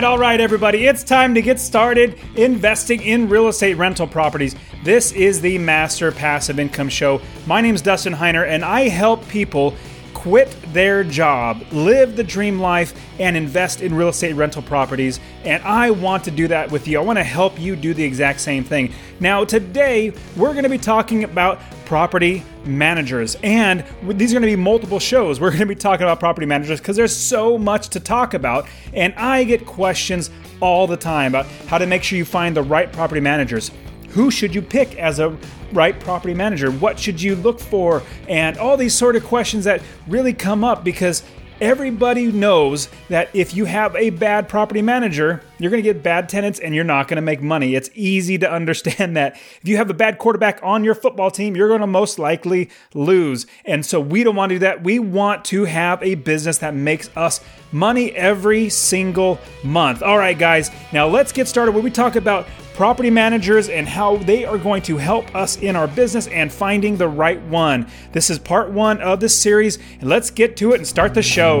right, all right, everybody. It's time to get started investing in real estate rental properties. This is the Master Passive Income Show. My name is Dustin Heiner, and I help people quit their job, live the dream life, and invest in real estate rental properties. And I want to do that with you. I want to help you do the exact same thing. Now, today, we're going to be talking about property managers. And these are going to be multiple shows. We're going to be talking about property managers because there's so much to talk about. And I get questions all the time about how to make sure you find the right property managers. Who should you pick as a right property manager? What should you look for? And all these sort of questions that really come up because Everybody knows that if you have a bad property manager, you're going to get bad tenants and you're not going to make money. It's easy to understand that. If you have a bad quarterback on your football team, you're going to most likely lose. And so we don't want to do that. We want to have a business that makes us money every single month. All right, guys, now let's get started. When we talk about property managers and how they are going to help us in our business and finding the right one. This is part one of this series, and let's get to it and start the show.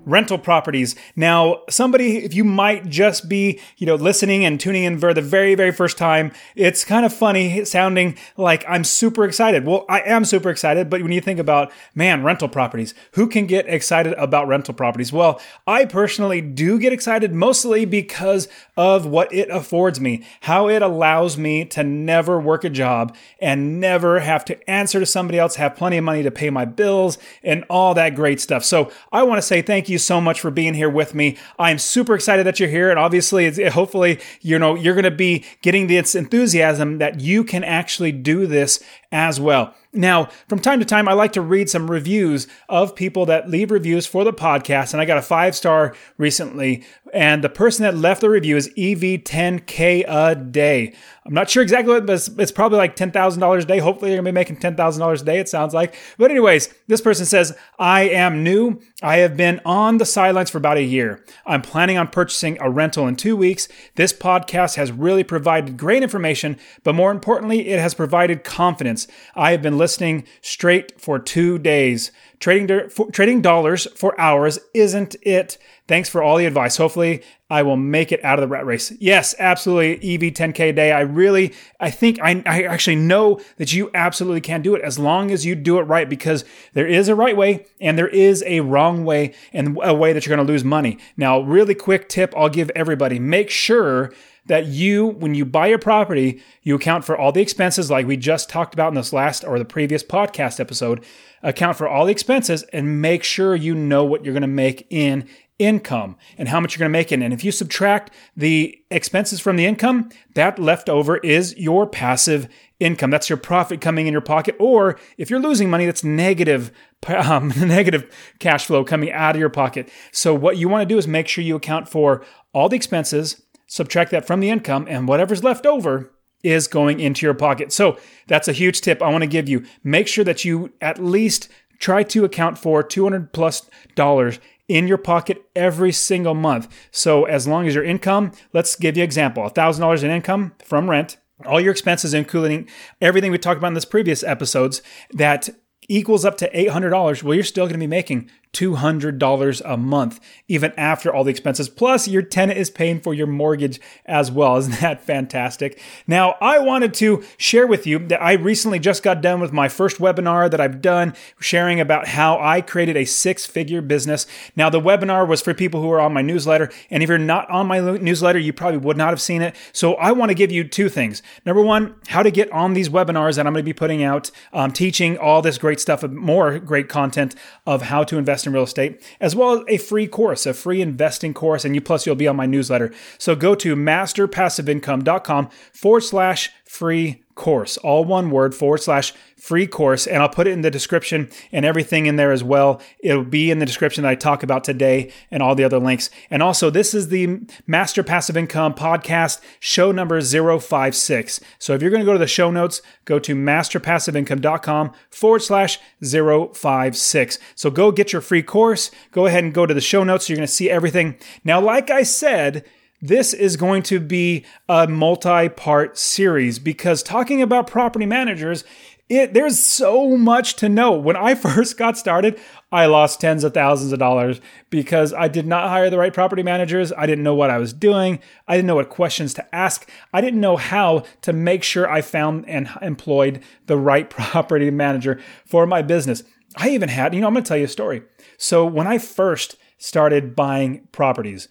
rental properties. Now, somebody, if you might just be, you know, listening and tuning in for the very, very first time, it's kind of funny sounding like I'm super excited. Well, I am super excited, but when you think about, man, rental properties, who can get excited about rental properties? Well, I personally do get excited mostly because of what it affords me, how it allows me to never work a job and never have to answer to somebody else, have plenty of money to pay my bills and all that great stuff. So I want to say thank you you so much for being here with me. I'm super excited that you're here, and obviously, it's, hopefully, you know, you're going to be getting this enthusiasm that you can actually do this as well. Now, from time to time, I like to read some reviews of people that leave reviews for the podcast. And I got a five star recently. And the person that left the review is EV10K a day. I'm not sure exactly what, but it's, it's probably like $10,000 a day. Hopefully, you're going to be making $10,000 a day, it sounds like. But, anyways, this person says, I am new. I have been on the sidelines for about a year. I'm planning on purchasing a rental in two weeks. This podcast has really provided great information, but more importantly, it has provided confidence. I have been listening straight for two days. Trading, for, trading dollars for hours isn't it. Thanks for all the advice. Hopefully, I will make it out of the rat race. Yes, absolutely. EV 10K a day. I really, I think, I, I actually know that you absolutely can do it as long as you do it right because there is a right way and there is a wrong way and a way that you're going to lose money. Now, really quick tip I'll give everybody make sure that you, when you buy a property, you account for all the expenses like we just talked about in this last or the previous podcast episode. Account for all the expenses and make sure you know what you're going to make in income and how much you're going to make in. And if you subtract the expenses from the income, that leftover is your passive income. That's your profit coming in your pocket. Or if you're losing money, that's negative, um, negative cash flow coming out of your pocket. So what you want to do is make sure you account for all the expenses subtract that from the income, and whatever's left over is going into your pocket. So that's a huge tip I want to give you. Make sure that you at least try to account for 200 plus dollars in your pocket every single month. So as long as your income, let's give you an example, $1,000 in income from rent, all your expenses, including everything we talked about in this previous episodes, that equals up to $800, well, you're still going to be making $200 a month, even after all the expenses. Plus, your tenant is paying for your mortgage as well. Isn't that fantastic? Now, I wanted to share with you that I recently just got done with my first webinar that I've done, sharing about how I created a six figure business. Now, the webinar was for people who are on my newsletter. And if you're not on my newsletter, you probably would not have seen it. So, I want to give you two things. Number one, how to get on these webinars that I'm going to be putting out, um, teaching all this great stuff, more great content of how to invest invest in real estate, as well as a free course, a free investing course, and you plus you'll be on my newsletter. So go to masterpassiveincome.com forward slash free course, all one word forward slash free course. And I'll put it in the description and everything in there as well. It'll be in the description that I talk about today and all the other links. And also, this is the Master Passive Income podcast, show number 056. So if you're going to go to the show notes, go to masterpassiveincome.com forward slash 056. So go get your free course. Go ahead and go to the show notes. So you're going to see everything. Now, like I said, this is going to be a multi part series because talking about property managers, it, there's so much to know. When I first got started, I lost tens of thousands of dollars because I did not hire the right property managers. I didn't know what I was doing. I didn't know what questions to ask. I didn't know how to make sure I found and employed the right property manager for my business. I even had, you know, I'm going to tell you a story. So when I first started buying properties,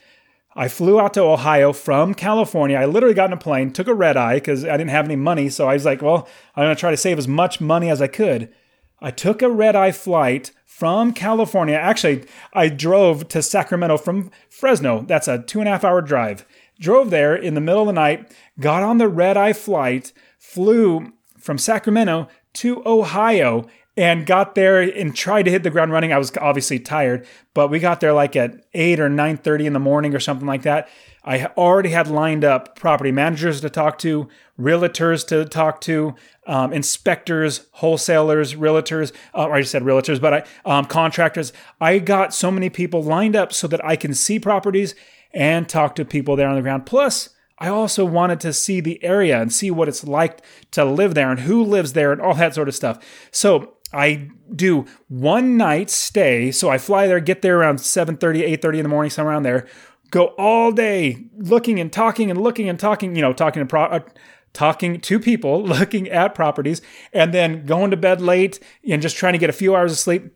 I flew out to Ohio from California. I literally got in a plane, took a red eye because I didn't have any money. So I was like, well, I'm going to try to save as much money as I could. I took a red eye flight from California. Actually, I drove to Sacramento from Fresno. That's a two and a half hour drive. Drove there in the middle of the night, got on the red eye flight, flew from Sacramento to Ohio, and got there and tried to hit the ground running. I was obviously tired, but we got there like at 8 or 9:30 in the morning or something like that. I already had lined up property managers to talk to, realtors to talk to, um, inspectors, wholesalers, realtors. Uh, I just said realtors, but I, um, contractors. I got so many people lined up so that I can see properties and talk to people there on the ground. Plus, I also wanted to see the area and see what it's like to live there and who lives there and all that sort of stuff. So I do one night stay. So I fly there, get there around 7:30, 8:30 in the morning, somewhere around there. Go all day looking and talking and looking and talking, you know, talking to pro- uh, talking to people, looking at properties, and then going to bed late and just trying to get a few hours of sleep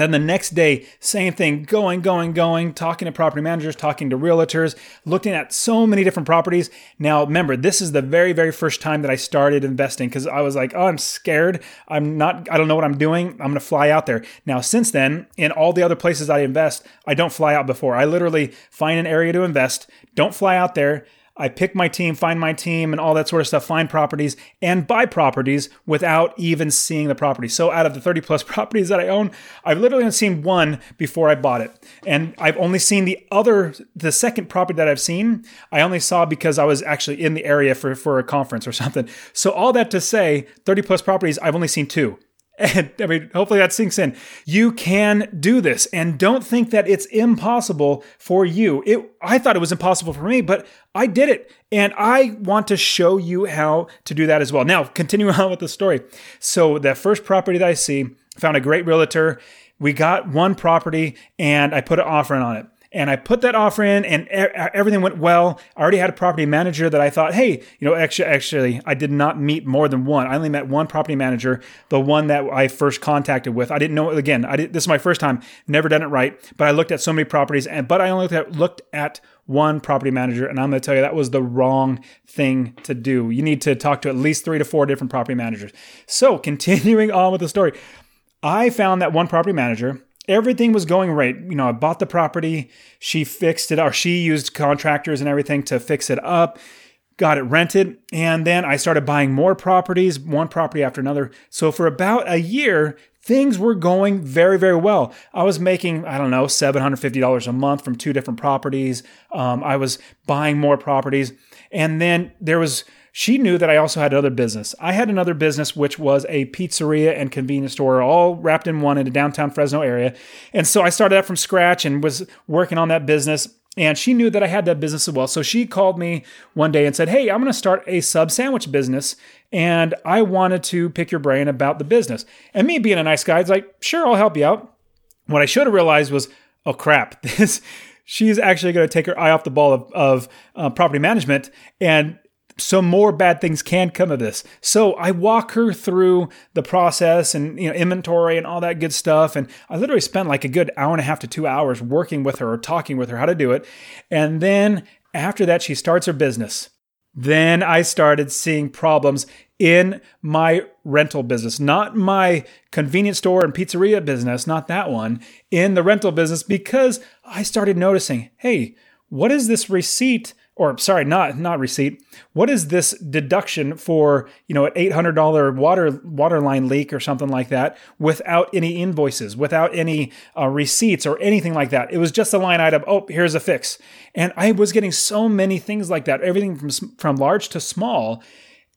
then the next day, same thing, going, going, going, talking to property managers, talking to realtors, looking at so many different properties. Now, remember, this is the very, very first time that I started investing because I was like, oh, I'm scared. I'm not, I don't know what I'm doing. I'm going to fly out there. Now, since then, in all the other places I invest, I don't fly out before. I literally find an area to invest, don't fly out there I pick my team, find my team, and all that sort of stuff, find properties and buy properties without even seeing the property. So, out of the 30 plus properties that I own, I've literally only seen one before I bought it. And I've only seen the other, the second property that I've seen, I only saw because I was actually in the area for, for a conference or something. So, all that to say, 30 plus properties, I've only seen two. And I mean, hopefully that sinks in. You can do this and don't think that it's impossible for you. It, I thought it was impossible for me, but I did it. And I want to show you how to do that as well. Now, continuing on with the story. So, the first property that I see, found a great realtor. We got one property and I put an offer in on it and I put that offer in and everything went well. I already had a property manager that I thought, hey, you know, actually, actually, I did not meet more than one. I only met one property manager, the one that I first contacted with. I didn't know, again, I did, this is my first time, never done it right, but I looked at so many properties and, but I only looked at, looked at one property manager. And I'm going to tell you that was the wrong thing to do. You need to talk to at least three to four different property managers. So continuing on with the story, I found that one property manager everything was going right. You know, I bought the property, she fixed it, or she used contractors and everything to fix it up, got it rented, and then I started buying more properties, one property after another. So for about a year, things were going very, very well. I was making, I don't know, $750 a month from two different properties. Um, I was buying more properties. And then there was, she knew that I also had another business. I had another business, which was a pizzeria and convenience store, all wrapped in one in the downtown Fresno area. And so I started that from scratch and was working on that business. And she knew that I had that business as well. So she called me one day and said, Hey, I'm going to start a sub sandwich business. And I wanted to pick your brain about the business. And me being a nice guy, it's like, Sure, I'll help you out. What I should have realized was, Oh crap, this. She's actually going to take her eye off the ball of, of uh, property management and so more bad things can come of this. So I walk her through the process and you know inventory and all that good stuff. And I literally spent like a good hour and a half to two hours working with her or talking with her how to do it. And then after that, she starts her business. Then I started seeing problems in my rental business, not my convenience store and pizzeria business, not that one, in the rental business because I started noticing, hey, what is this receipt or sorry, not not receipt. What is this deduction for you know an eight hundred dollar water water line leak or something like that without any invoices, without any uh, receipts or anything like that? It was just a line item. Oh, here's a fix, and I was getting so many things like that, everything from from large to small.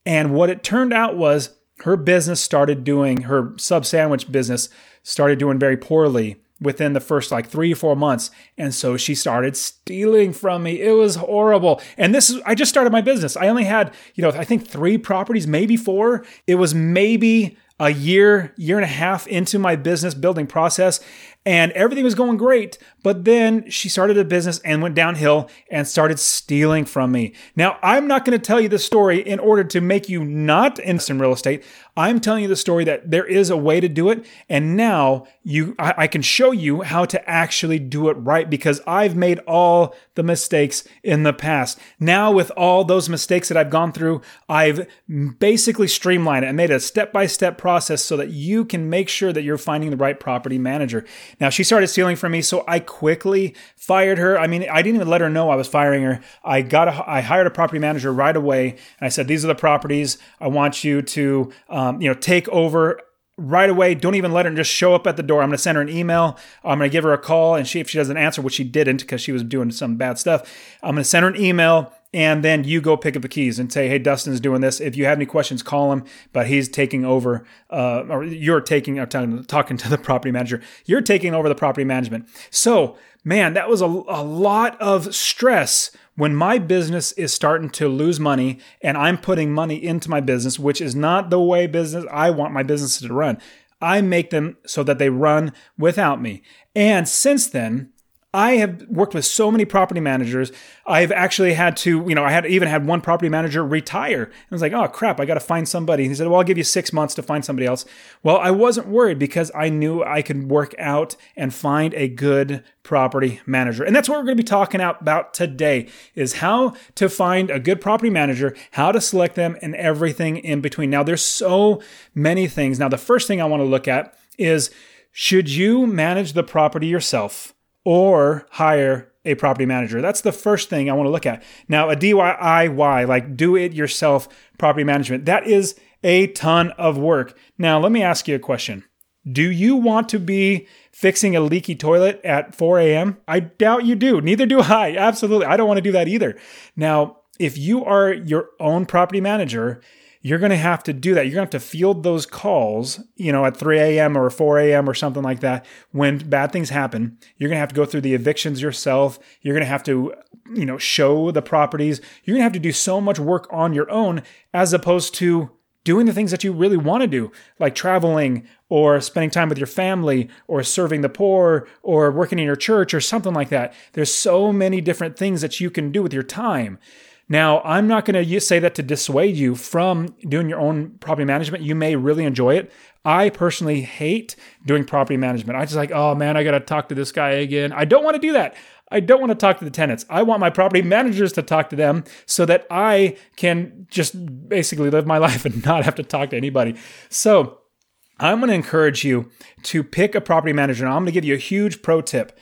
And what it turned out was her business started doing her sub sandwich business started doing very poorly within the first like three or four months. And so she started stealing from me. It was horrible. And this is, I just started my business. I only had, you know, I think three properties, maybe four. It was maybe a year, year and a half into my business building process and everything was going great. But then she started a business and went downhill and started stealing from me. Now, I'm not going to tell you the story in order to make you not invest in real estate. I'm telling you the story that there is a way to do it. And now you, I, I can show you how to actually do it right because I've made all the mistakes in the past. Now, with all those mistakes that I've gone through, I've basically streamlined it and made a step by step process so that you can make sure that you're finding the right property manager. Now, she started stealing from me, so I quickly fired her. I mean, I didn't even let her know I was firing her. I got a, I hired a property manager right away, and I said, "These are the properties I want you to, um, you know, take over." right away. Don't even let her just show up at the door. I'm going to send her an email. I'm going to give her a call, and she, if she doesn't answer, which she didn't because she was doing some bad stuff, I'm going to send her an email and then you go pick up the keys and say, "Hey, Dustin's doing this. If you have any questions, call him." But he's taking over, uh, or you're taking, or talking to the property manager. You're taking over the property management. So, man, that was a, a lot of stress when my business is starting to lose money and I'm putting money into my business, which is not the way business I want my business to run. I make them so that they run without me. And since then, I have worked with so many property managers. I've actually had to, you know, I had even had one property manager retire. And I was like, oh crap, I got to find somebody. And he said, well, I'll give you six months to find somebody else. Well, I wasn't worried because I knew I could work out and find a good property manager. And that's what we're going to be talking about today is how to find a good property manager, how to select them and everything in between. Now, there's so many things. Now, the first thing I want to look at is should you manage the property yourself? Or hire a property manager. That's the first thing I want to look at. Now, a DIY, like do it yourself property management, that is a ton of work. Now, let me ask you a question. Do you want to be fixing a leaky toilet at 4 a.m.? I doubt you do. Neither do I. Absolutely. I don't want to do that either. Now, if you are your own property manager, you're going to have to do that. You're going to have to field those calls, you know, at 3 a.m. or 4 a.m. or something like that when bad things happen. You're going to have to go through the evictions yourself. You're going to have to, you know, show the properties. You're going to have to do so much work on your own as opposed to doing the things that you really want to do, like traveling or spending time with your family or serving the poor or working in your church or something like that. There's so many different things that you can do with your time. Now, I'm not going to say that to dissuade you from doing your own property management. You may really enjoy it. I personally hate doing property management. I just like, oh man, I got to talk to this guy again. I don't want to do that. I don't want to talk to the tenants. I want my property managers to talk to them so that I can just basically live my life and not have to talk to anybody. So, I'm going to encourage you to pick a property manager. Now, I'm going to give you a huge pro tip.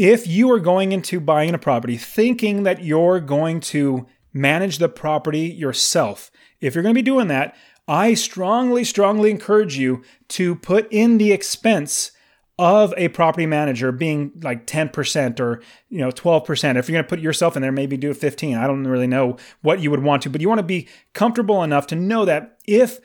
If you are going into buying a property thinking that you're going to manage the property yourself, if you're going to be doing that, I strongly, strongly encourage you to put in the expense of a property manager being like 10% or you know 12% if you're going to put yourself in there maybe do 15 i don't really know what you would want to but you want to be comfortable enough to know that if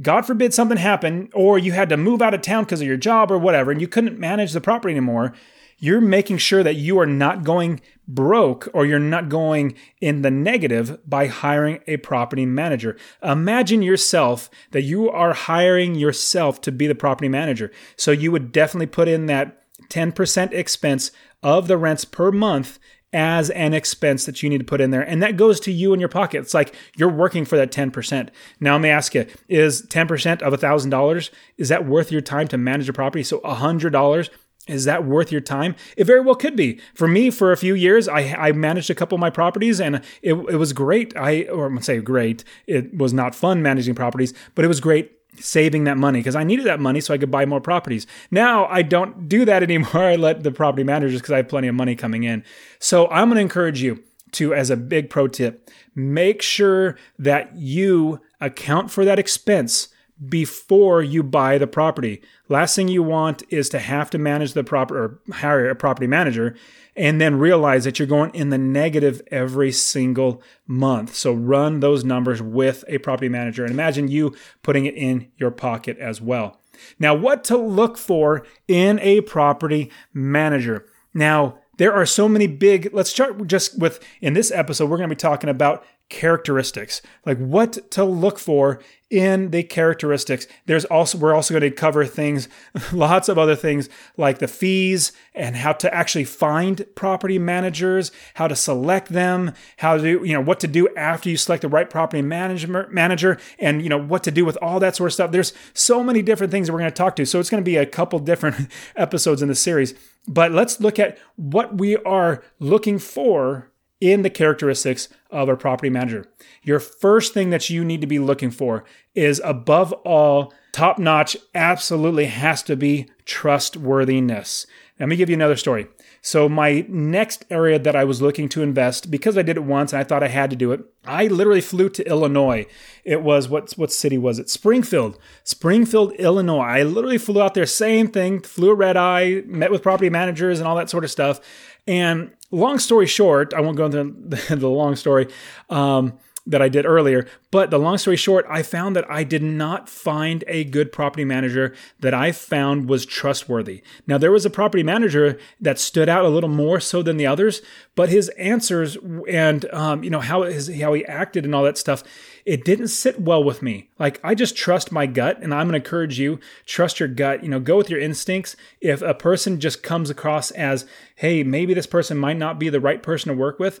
god forbid something happened or you had to move out of town because of your job or whatever and you couldn't manage the property anymore you're making sure that you are not going broke or you're not going in the negative by hiring a property manager. Imagine yourself that you are hiring yourself to be the property manager. So you would definitely put in that 10% expense of the rents per month as an expense that you need to put in there. And that goes to you in your pocket. It's like you're working for that 10%. Now, let me ask you, is 10% of $1,000, is that worth your time to manage a property? So $100 is that worth your time? It very well could be. For me, for a few years, I, I managed a couple of my properties and it, it was great. I, or I'm say great. It was not fun managing properties, but it was great saving that money because I needed that money so I could buy more properties. Now I don't do that anymore. I let the property managers because I have plenty of money coming in. So I'm going to encourage you to, as a big pro tip, make sure that you account for that expense before you buy the property. Last thing you want is to have to manage the property or hire a property manager and then realize that you're going in the negative every single month. So run those numbers with a property manager and imagine you putting it in your pocket as well. Now, what to look for in a property manager. Now, there are so many big, let's start just with, in this episode, we're going to be talking about characteristics, like what to look for in the characteristics. There's also we're also going to cover things, lots of other things like the fees and how to actually find property managers, how to select them, how to you know what to do after you select the right property manager manager, and you know what to do with all that sort of stuff. There's so many different things that we're going to talk to. So it's going to be a couple different episodes in the series. But let's look at what we are looking for in the characteristics of a property manager. Your first thing that you need to be looking for is above all, top notch absolutely has to be trustworthiness. Let me give you another story. So, my next area that I was looking to invest, because I did it once and I thought I had to do it, I literally flew to Illinois. It was what what city was it? Springfield, Springfield, Illinois. I literally flew out there, same thing, flew a red eye, met with property managers and all that sort of stuff. And long story short, I won't go into the, long story. Um, that I did earlier. But the long story short, I found that I did not find a good property manager that I found was trustworthy. Now, there was a property manager that stood out a little more so than the others, but his answers and um, you know how his, how he acted and all that stuff, it didn't sit well with me. Like I just trust my gut, and I'm going to encourage you trust your gut. You know, go with your instincts. If a person just comes across as, hey, maybe this person might not be the right person to work with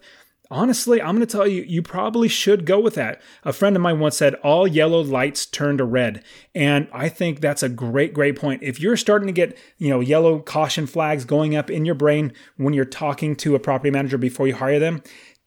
honestly, I'm going to tell you, you probably should go with that. A friend of mine once said, all yellow lights turn to red. And I think that's a great, great point. If you're starting to get, you know, yellow caution flags going up in your brain when you're talking to a property manager before you hire them,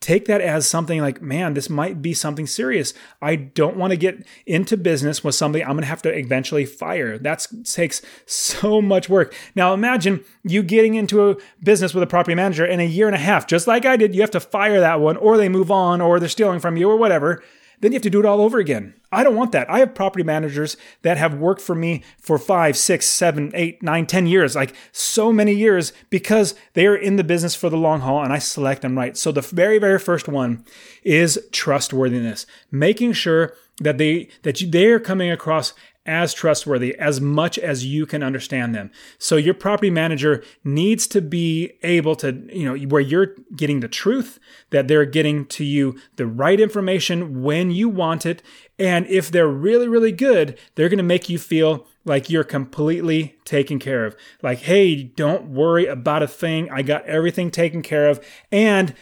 take that as something like, man, this might be something serious. I don't want to get into business with somebody I'm going to have to eventually fire. That takes so much work. Now imagine you getting into a business with a property manager in a year and a half, just like I did. You have to fire that one, or they move on, or they're stealing from you, or whatever then you have to do it all over again. I don't want that. I have property managers that have worked for me for five, six, seven, eight, nine, ten years, like so many years, because they are in the business for the long haul and I select them right. So the very, very first one is trustworthiness, making sure that they that you, they are coming across as trustworthy as much as you can understand them. So your property manager needs to be able to, you know, where you're getting the truth, that they're getting to you the right information when you want it. And if they're really, really good, they're going to make you feel like you're completely taken care of. Like, hey, don't worry about a thing. I got everything taken care of. And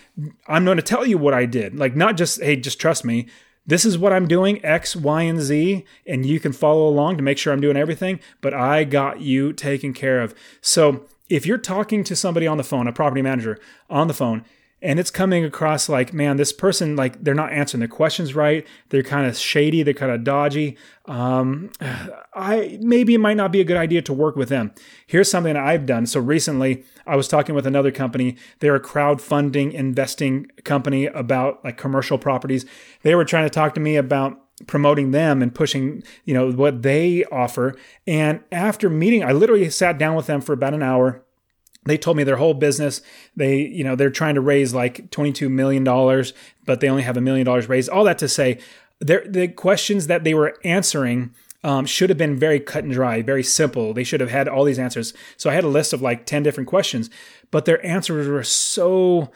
I'm going to tell you what I did. Like, not just, hey, just trust me this is what I'm doing, X, Y, and Z, and you can follow along to make sure I'm doing everything, but I got you taken care of. So if you're talking to somebody on the phone, a property manager on the phone, and it's coming across like man this person like they're not answering the questions right. They're kind of shady. They're kind of dodgy. Um, i maybe it might not be a good idea to work with them. Here's something i've done. So recently i was talking with another company. They're a crowdfunding investing company about like commercial properties. They were trying to talk to me about promoting them and pushing you know what they offer. And after meeting i literally sat down with them for about an hour they told me their whole business they you know they're trying to raise like 22 million dollars but they only have a million dollars raised all that to say the questions that they were answering um, should have been very cut and dry, very simple. They should have had all these answers. So I had a list of like 10 different questions, but their answers were so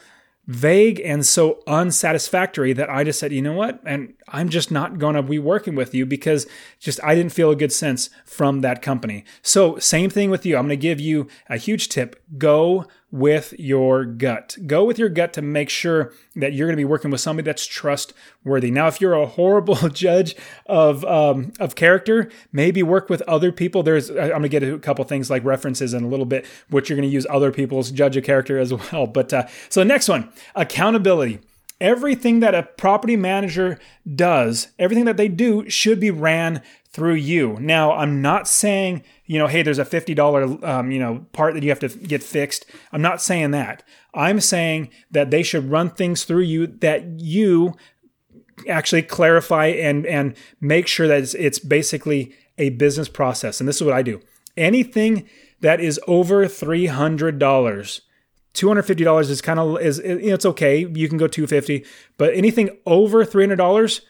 vague and so unsatisfactory that I just said, you know what? And I'm just not going to be working with you because just I didn't feel a good sense from that company. So, same thing with you. I'm going to give you a huge tip. Go with your gut. Go with your gut to make sure that you're going to be working with somebody that's trustworthy. Now, if you're a horrible judge of um, of character, maybe work with other people. There's I'm going to get a couple things like references in a little bit, which you're going to use other people's judge of character as well. But uh, so next one, accountability. Everything that a property manager does, everything that they do should be ran through you. Now, I'm not saying, you know, hey, there's a $50, um, you know, part that you have to get fixed. I'm not saying that. I'm saying that they should run things through you that you actually clarify and and make sure that it's, it's basically a business process. And this is what I do. Anything that is over $300 $250 is kind of is it's okay. You can go 250, but anything over $300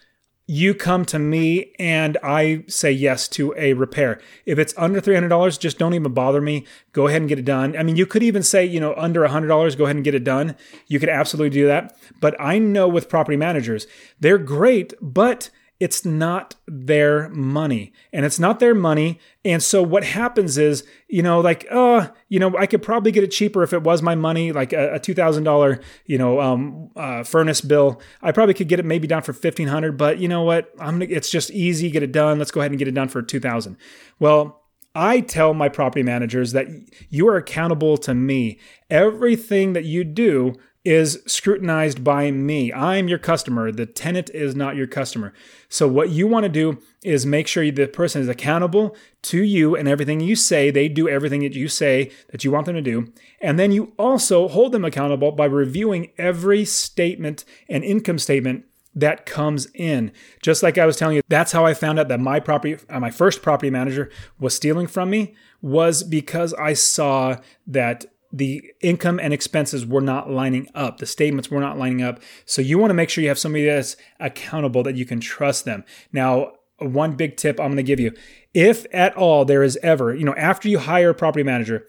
you come to me and I say yes to a repair. If it's under $300, just don't even bother me. Go ahead and get it done. I mean, you could even say, you know, under $100, go ahead and get it done. You could absolutely do that. But I know with property managers, they're great, but it's not their money. And it's not their money. And so what happens is you know like uh you know i could probably get it cheaper if it was my money like a, a $2000 you know um, uh, furnace bill. I probably could get it maybe down for 1500 but you know what? I'm gonna it's just easy get it done. Let's go ahead and get it done for 2000 well I tell my property managers that you are accountable to me. Everything that you do is scrutinized by me. I'm your customer. The tenant is not your customer. So, what you want to do is make sure the person is accountable to you and everything you say. They do everything that you say that you want them to do. And then you also hold them accountable by reviewing every statement and income statement that comes in. Just like I was telling you, that's how I found out that my property, uh, my first property manager was stealing from me was because I saw that the income and expenses were not lining up. The statements were not lining up. So you want to make sure you have somebody that's accountable that you can trust them. Now, one big tip I'm going to give you. If at all there is ever, you know, after you hire a property manager,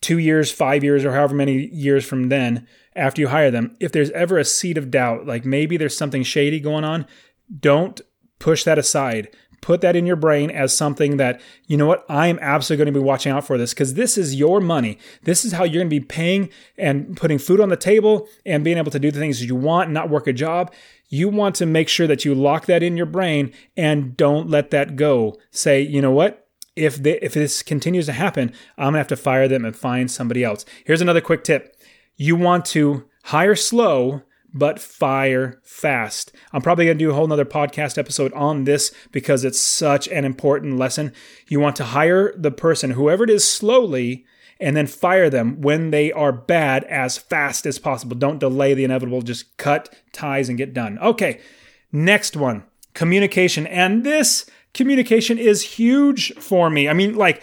two years, five years, or however many years from then, after you hire them, if there's ever a seed of doubt, like maybe there's something shady going on, don't push that aside put that in your brain as something that, you know what, I am absolutely going to be watching out for this because this is your money. This is how you're going to be paying and putting food on the table and being able to do the things you want not work a job. You want to make sure that you lock that in your brain and don't let that go. Say, you know what? If, they, if this continues to happen, I'm to have to fire them and find somebody else. Here's another quick tip. You want to hire slow but fire fast. I'm probably going to do a whole nother podcast episode on this because it's such an important lesson. You want to hire the person, whoever it is, slowly and then fire them when they are bad as fast as possible. Don't delay the inevitable. Just cut ties and get done. Okay, next one communication. And this communication is huge for me. I mean, like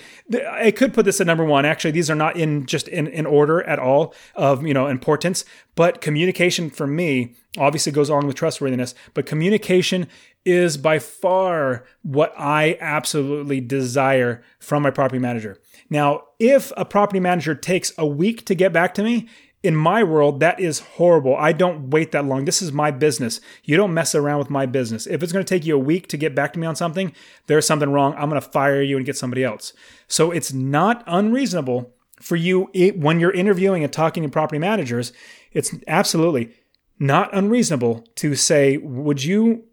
I could put this at number one. Actually, these are not in just in, in order at all of you know importance. But communication for me obviously goes along with trustworthiness. But communication is by far what I absolutely desire from my property manager. Now, if a property manager takes a week to get back to me, in my world, that is horrible. I don't wait that long. This is my business. You don't mess around with my business. If it's going to take you a week to get back to me on something, there's something wrong. I'm going to fire you and get somebody else. So it's not unreasonable for you when you're interviewing and talking to property managers. It's absolutely not unreasonable to say, would you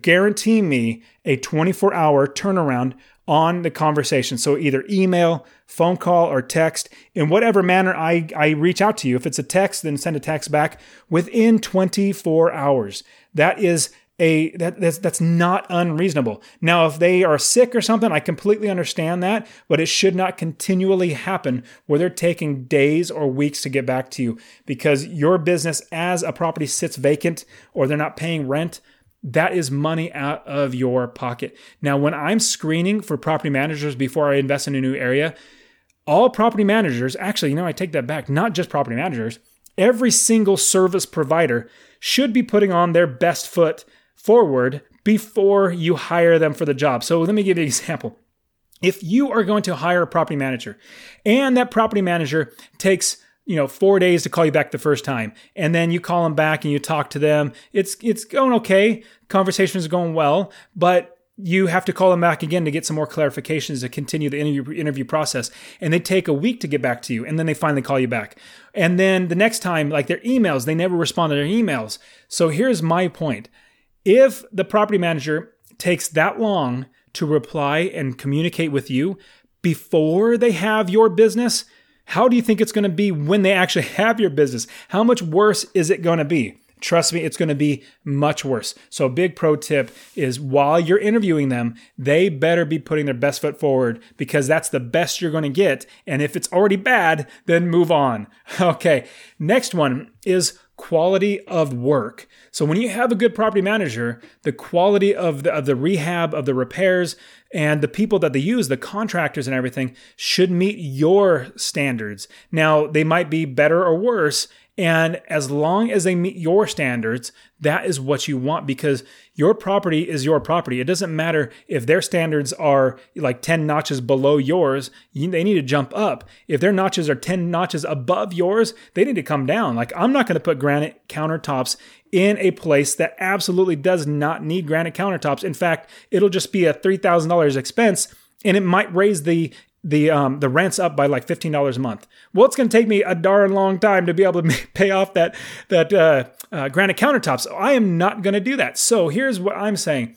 guarantee me a 24 hour turnaround on the conversation. So either email, phone call, or text in whatever manner I, I reach out to you. If it's a text, then send a text back within 24 hours. That is a that, that's that's not unreasonable. Now, if they are sick or something, I completely understand that, but it should not continually happen where they're taking days or weeks to get back to you because your business as a property sits vacant or they're not paying rent that is money out of your pocket. Now, when I'm screening for property managers before I invest in a new area, all property managers, actually, you know, I take that back, not just property managers, every single service provider should be putting on their best foot forward before you hire them for the job. So let me give you an example. If you are going to hire a property manager and that property manager takes you know, four days to call you back the first time. And then you call them back and you talk to them. It's, it's going okay. Conversations are going well, but you have to call them back again to get some more clarifications to continue the interview, interview process. And they take a week to get back to you. And then they finally call you back. And then the next time, like their emails, they never respond to their emails. So here's my point. If the property manager takes that long to reply and communicate with you before they have your business, how do you think it's going to be when they actually have your business? How much worse is it going to be? trust me, it's going to be much worse. So, big pro tip is while you're interviewing them, they better be putting their best foot forward because that's the best you're going to get. And if it's already bad, then move on. Okay, next one is quality of work. So when you have a good property manager, the quality of the, of the rehab, of the repairs, and the people that they use, the contractors and everything, should meet your standards. Now, they might be better or worse, and as long as they meet your standards, that is what you want because your property is your property. It doesn't matter if their standards are like 10 notches below yours, they need to jump up. If their notches are 10 notches above yours, they need to come down. Like, I'm not going to put granite countertops in a place that absolutely does not need granite countertops. In fact, it'll just be a $3,000 expense and it might raise the the um, the rent's up by like fifteen dollars a month. Well, it's going to take me a darn long time to be able to pay off that that uh, uh, granite countertops. So I am not going to do that. So here's what I'm saying: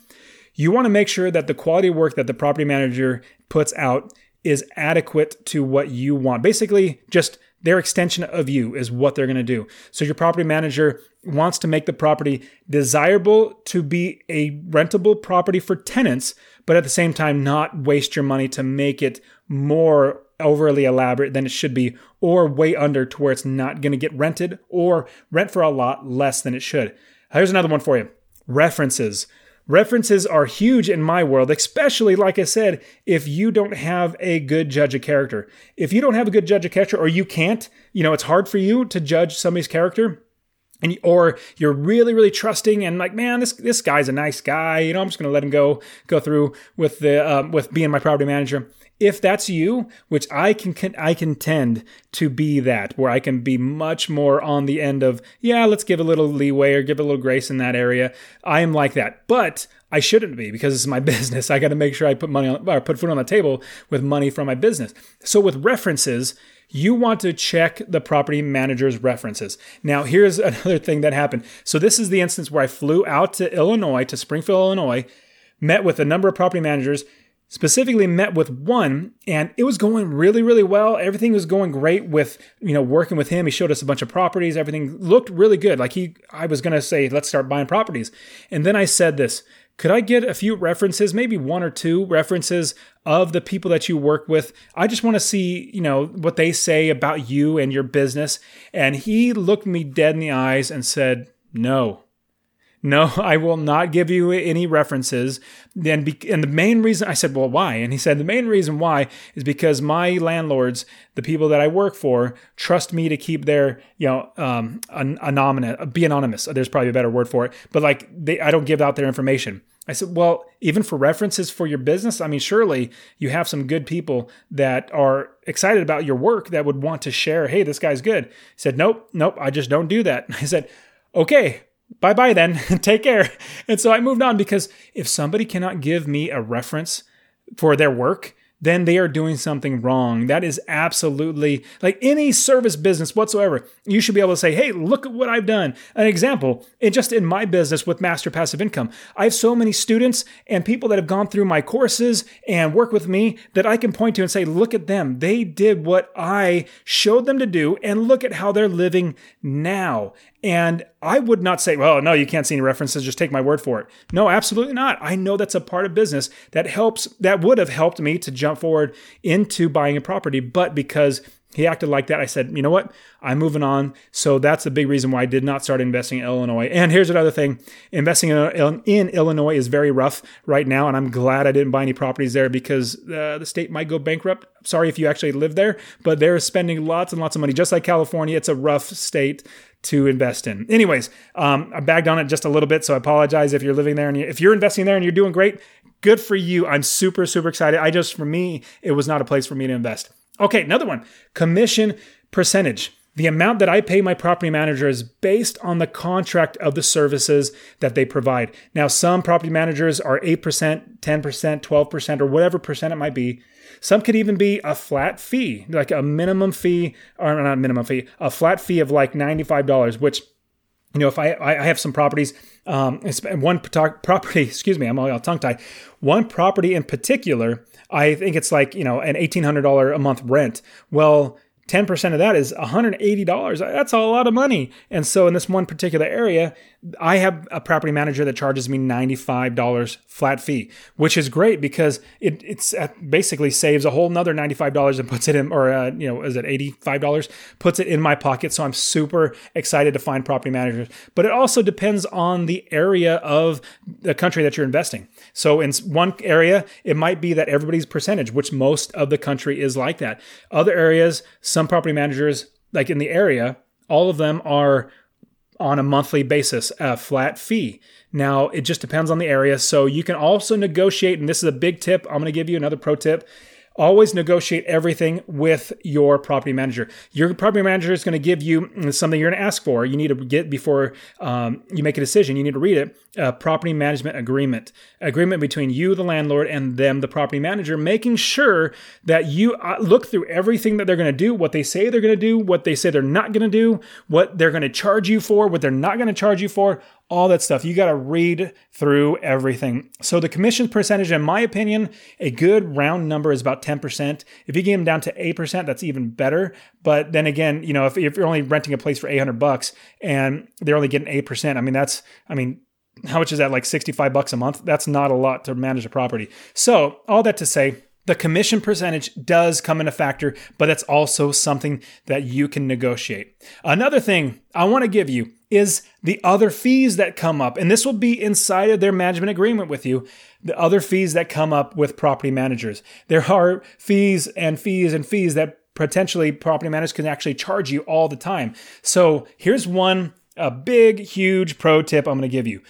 you want to make sure that the quality of work that the property manager puts out is adequate to what you want. Basically, just their extension of you is what they're going to do. So your property manager wants to make the property desirable to be a rentable property for tenants, but at the same time not waste your money to make it more overly elaborate than it should be or way under to where it's not going to get rented or rent for a lot less than it should. Here's another one for you. References. References are huge in my world, especially, like I said, if you don't have a good judge of character. If you don't have a good judge of character, or you can't, you know, it's hard for you to judge somebody's character. And, or you're really, really trusting and like, man, this this guy's a nice guy. You know, I'm just gonna let him go go through with the um, with being my property manager if that's you, which I can, can I can tend to be that, where I can be much more on the end of, yeah, let's give a little leeway or give a little grace in that area. I am like that, but I shouldn't be because it's my business. I got to make sure I put money on, or put food on the table with money from my business. So with references, you want to check the property manager's references. Now, here's another thing that happened. So this is the instance where I flew out to Illinois, to Springfield, Illinois, met with a number of property managers specifically met with one and it was going really really well. Everything was going great with you know working with him. He showed us a bunch of properties. Everything looked really good. Like he i was going to say let's start buying properties. And then i said this could i get a few references maybe one or two references of the people that you work with i just want to see you know what they say about you and your business and he looked me dead in the eyes and said no no, I will not give you any references. Be- and the main reason I said, well, why? And he said, the main reason why is because my landlords, the people that I work for, trust me to keep their, you know, um, anonymous, be anonymous. There's probably a better word for it, but like they, I don't give out their information. I said, well, even for references for your business, I mean, surely you have some good people that are excited about your work that would want to share, hey, this guy's good. He said, nope, nope, I just don't do that. I said, okay, bye bye then, take care. And so I moved on because if somebody cannot give me a reference for their work, then they are doing something wrong. That is absolutely like any service business whatsoever. You should be able to say, hey, look at what I've done. An example, and just in my business with Master Passive Income, I have so many students and people that have gone through my courses and work with me that I can point to and say, look at them. They did what I showed them to do, and look at how they're living now. And I would not say, well, no, you can't see any references, just take my word for it. No, absolutely not. I know that's a part of business that helps, that would have helped me to jump forward into buying a property. But because he acted like that. I said, you know what? I'm moving on. So that's the big reason why I did not start investing in Illinois. And here's another thing investing in, in Illinois is very rough right now. And I'm glad I didn't buy any properties there because uh, the state might go bankrupt. Sorry if you actually live there, but they're spending lots and lots of money. Just like California, it's a rough state to invest in. Anyways, um, I bagged on it just a little bit. So I apologize if you're living there and you, if you're investing there and you're doing great. Good for you. I'm super, super excited. I just, for me, it was not a place for me to invest. Okay, another one commission percentage. The amount that I pay my property manager is based on the contract of the services that they provide. Now, some property managers are 8%, 10%, 12%, or whatever percent it might be. Some could even be a flat fee, like a minimum fee, or not minimum fee, a flat fee of like $95, which you know, if I I have some properties, um, one property, excuse me, I'm all tongue tied. One property in particular I think it's like, you know, an $1,800 a month rent. Well, 10% of that is $180. That's a lot of money. And so in this one particular area, I have a property manager that charges me $95 flat fee, which is great because it it's uh, basically saves a whole nother $95 and puts it in, or, uh, you know, is it $85? Puts it in my pocket. So I'm super excited to find property managers. But it also depends on the area of the country that you're investing. So in one area, it might be that everybody's percentage, which most of the country is like that. Other areas, some property managers, like in the area, all of them are on a monthly basis, a flat fee. Now, it just depends on the area. So you can also negotiate, and this is a big tip. I'm going to give you another pro tip always negotiate everything with your property manager. Your property manager is going to give you something you're going to ask for. You need to get before um, you make a decision. You need to read it. A property management agreement, agreement between you, the landlord, and them, the property manager, making sure that you uh, look through everything that they're going to do, what they say they're going to do, what they say they're not going to do, what they're going to charge you for, what they're not going to charge you for all that stuff. You got to read through everything. So the commission percentage, in my opinion, a good round number is about 10%. If you get them down to 8%, that's even better. But then again, you know, if, if you're only renting a place for 800 bucks and they're only getting 8%, I mean, that's, I mean, how much is that? Like 65 bucks a month? That's not a lot to manage a property. So all that to say, the commission percentage does come in a factor, but that's also something that you can negotiate. Another thing I want to give you is the other fees that come up. And this will be inside of their management agreement with you. The other fees that come up with property managers. There are fees and fees and fees that potentially property managers can actually charge you all the time. So here's one, a big, huge pro tip I'm going to give you.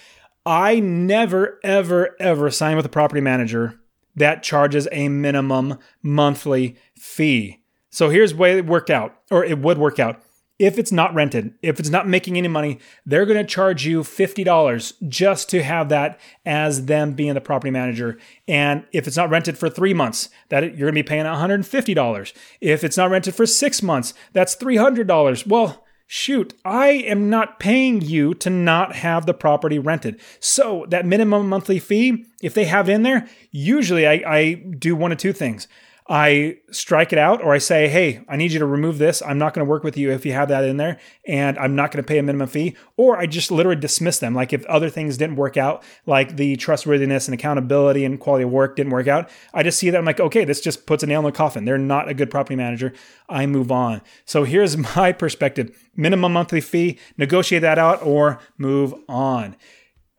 I never, ever, ever sign with a property manager that charges a minimum monthly fee. So here's way it worked out, or it would work out if it's not rented, if it's not making any money, they're going to charge you $50 just to have that as them being the property manager. And if it's not rented for three months, that you're going to be paying $150. If it's not rented for six months, that's $300. Well, shoot, I am not paying you to not have the property rented. So that minimum monthly fee, if they have it in there, usually I, I do one of two things. I strike it out or I say, hey, I need you to remove this. I'm not going to work with you if you have that in there and I'm not going to pay a minimum fee. Or I just literally dismiss them. Like if other things didn't work out, like the trustworthiness and accountability and quality of work didn't work out, I just see that I'm like, okay, this just puts a nail in the coffin. They're not a good property manager. I move on. So here's my perspective minimum monthly fee, negotiate that out or move on.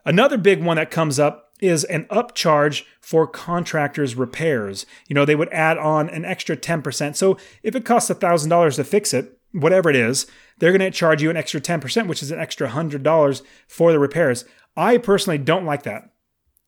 Another big one that comes up is an upcharge for contractors' repairs. You know, they would add on an extra 10%. So if it costs $1,000 to fix it, whatever it is, they're going to charge you an extra 10%, which is an extra $100 for the repairs. I personally don't like that.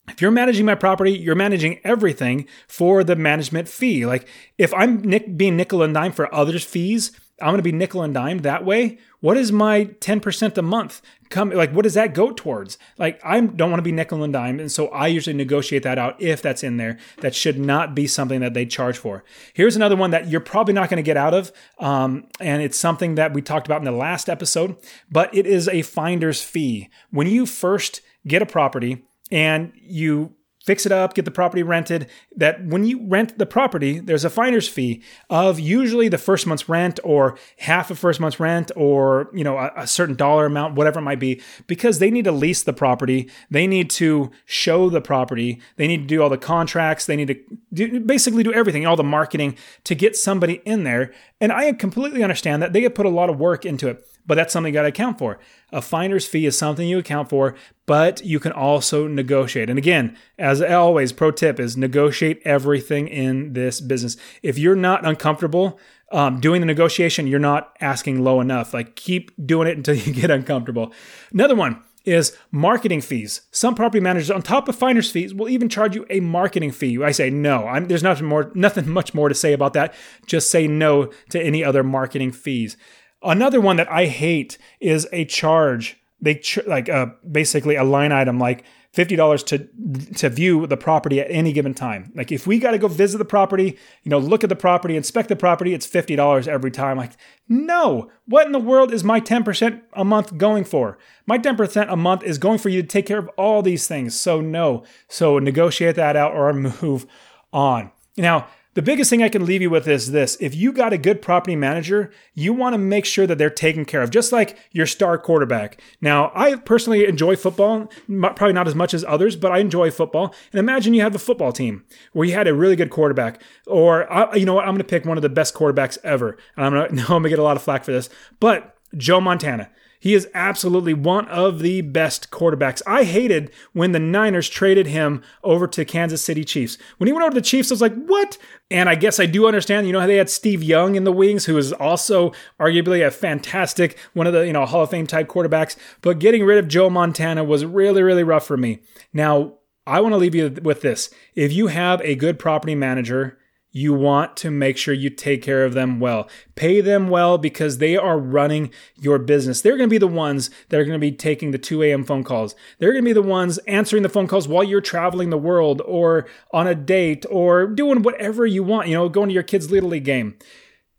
If you're managing my property, you're managing everything for the management fee. Like if I'm nick- being nickel and dime for others' fees, I'm going to be nickel and dime that way. What is my 10% a month come like what does that go towards? Like I don't want to be nickel and dime and so I usually negotiate that out if that's in there. That should not be something that they charge for. Here's another one that you're probably not going to get out of um, and it's something that we talked about in the last episode, but it is a finder's fee. When you first get a property and you fix it up, get the property rented. That when you rent the property, there's a finder's fee of usually the first month's rent or half a first month's rent or, you know, a, a, certain dollar amount, whatever it might be, because they need to lease the property. They need to show the property. They need to do all the contracts. They need to do, basically do everything, all the marketing to get somebody in there. And I completely understand that they have put a lot of work into it but that's something you got to account for. A finder's fee is something you account for, but you can also negotiate. And again, as always, pro tip is negotiate everything in this business. If you're not uncomfortable um, doing the negotiation, you're not asking low enough. Like keep doing it until you get uncomfortable. Another one is marketing fees. Some property managers, on top of finder's fees, will even charge you a marketing fee. I say no. I'm, there's nothing more, nothing much more to say about that. Just say no to any other marketing fees. Another one that I hate is a charge. They ch- like uh, basically a line item like fifty dollars to to view the property at any given time. Like if we got to go visit the property, you know, look at the property, inspect the property, it's fifty dollars every time. Like no, what in the world is my ten percent a month going for? My ten percent a month is going for you to take care of all these things. So no, so negotiate that out or move on. Now The biggest thing I can leave you with is this. If you got a good property manager, you want to make sure that they're taken care of, just like your star quarterback. Now, I personally enjoy football, probably not as much as others, but I enjoy football. And imagine you have a football team where you had a really good quarterback, or you know what, I'm going to pick one of the best quarterbacks ever. And I'm going to, I'm going to get a lot of flack for this, but Joe Montana. He is absolutely one of the best quarterbacks. I hated when the Niners traded him over to Kansas City Chiefs. When he went over to the Chiefs, I was like, what? And I guess I do understand, you know, how they had Steve Young in the wings, who is also arguably a fantastic, one of the, you know, Hall of Fame type quarterbacks. But getting rid of Joe Montana was really, really rough for me. Now, I want to leave you with this. If you have a good property manager, you want to make sure you take care of them well. Pay them well because they are running your business. They're going to be the ones that are going to be taking the 2 a.m. phone calls. They're going to be the ones answering the phone calls while you're traveling the world or on a date or doing whatever you want, you know, going to your kids' Little League game.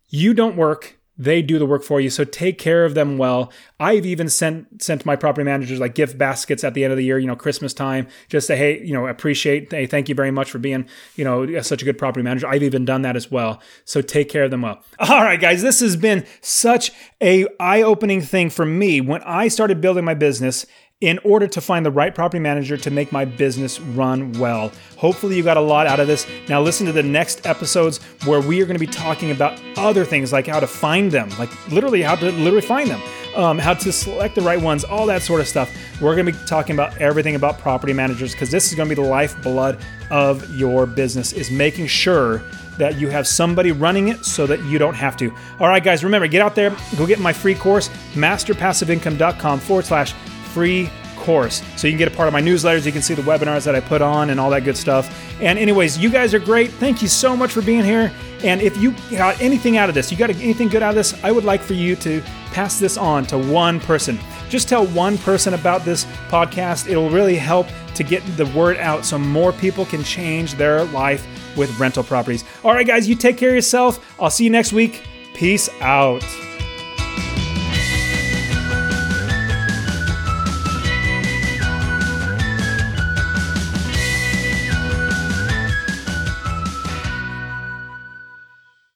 You don't work. They do the work for you, so take care of them well. I've even sent sent my property managers like gift baskets at the end of the year, you know, Christmas time, just say, hey, you know, appreciate, hey, thank you very much for being, you know, such a good property manager. I've even done that as well. So take care of them well. All right, guys, this has been such a eye opening thing for me when I started building my business in order to find the right property manager to make my business run well. Hopefully, you got a lot out of this. Now, listen to the next episodes where we are going to be talking about other things like how to find them, like literally how to literally find them, um, how to select the right ones, all that sort of stuff. We're going to be talking about everything about property managers because this is going to be the lifeblood of your business, is making sure that you have somebody running it so that you don't have to. All right, guys, remember, get out there, go get my free course, masterpassiveincome.com forward slash free course. So you can get a part of my newsletters, you can see the webinars that I put on and all that good stuff. And anyways, you guys are great. Thank you so much for being here. And if you got anything out of this, you got anything good out of this, I would like for you to pass this on to one person. Just tell one person about this podcast. It'll really help to get the word out so more people can change their life with rental properties. All right, guys, you take care of yourself. I'll see you next week. Peace out.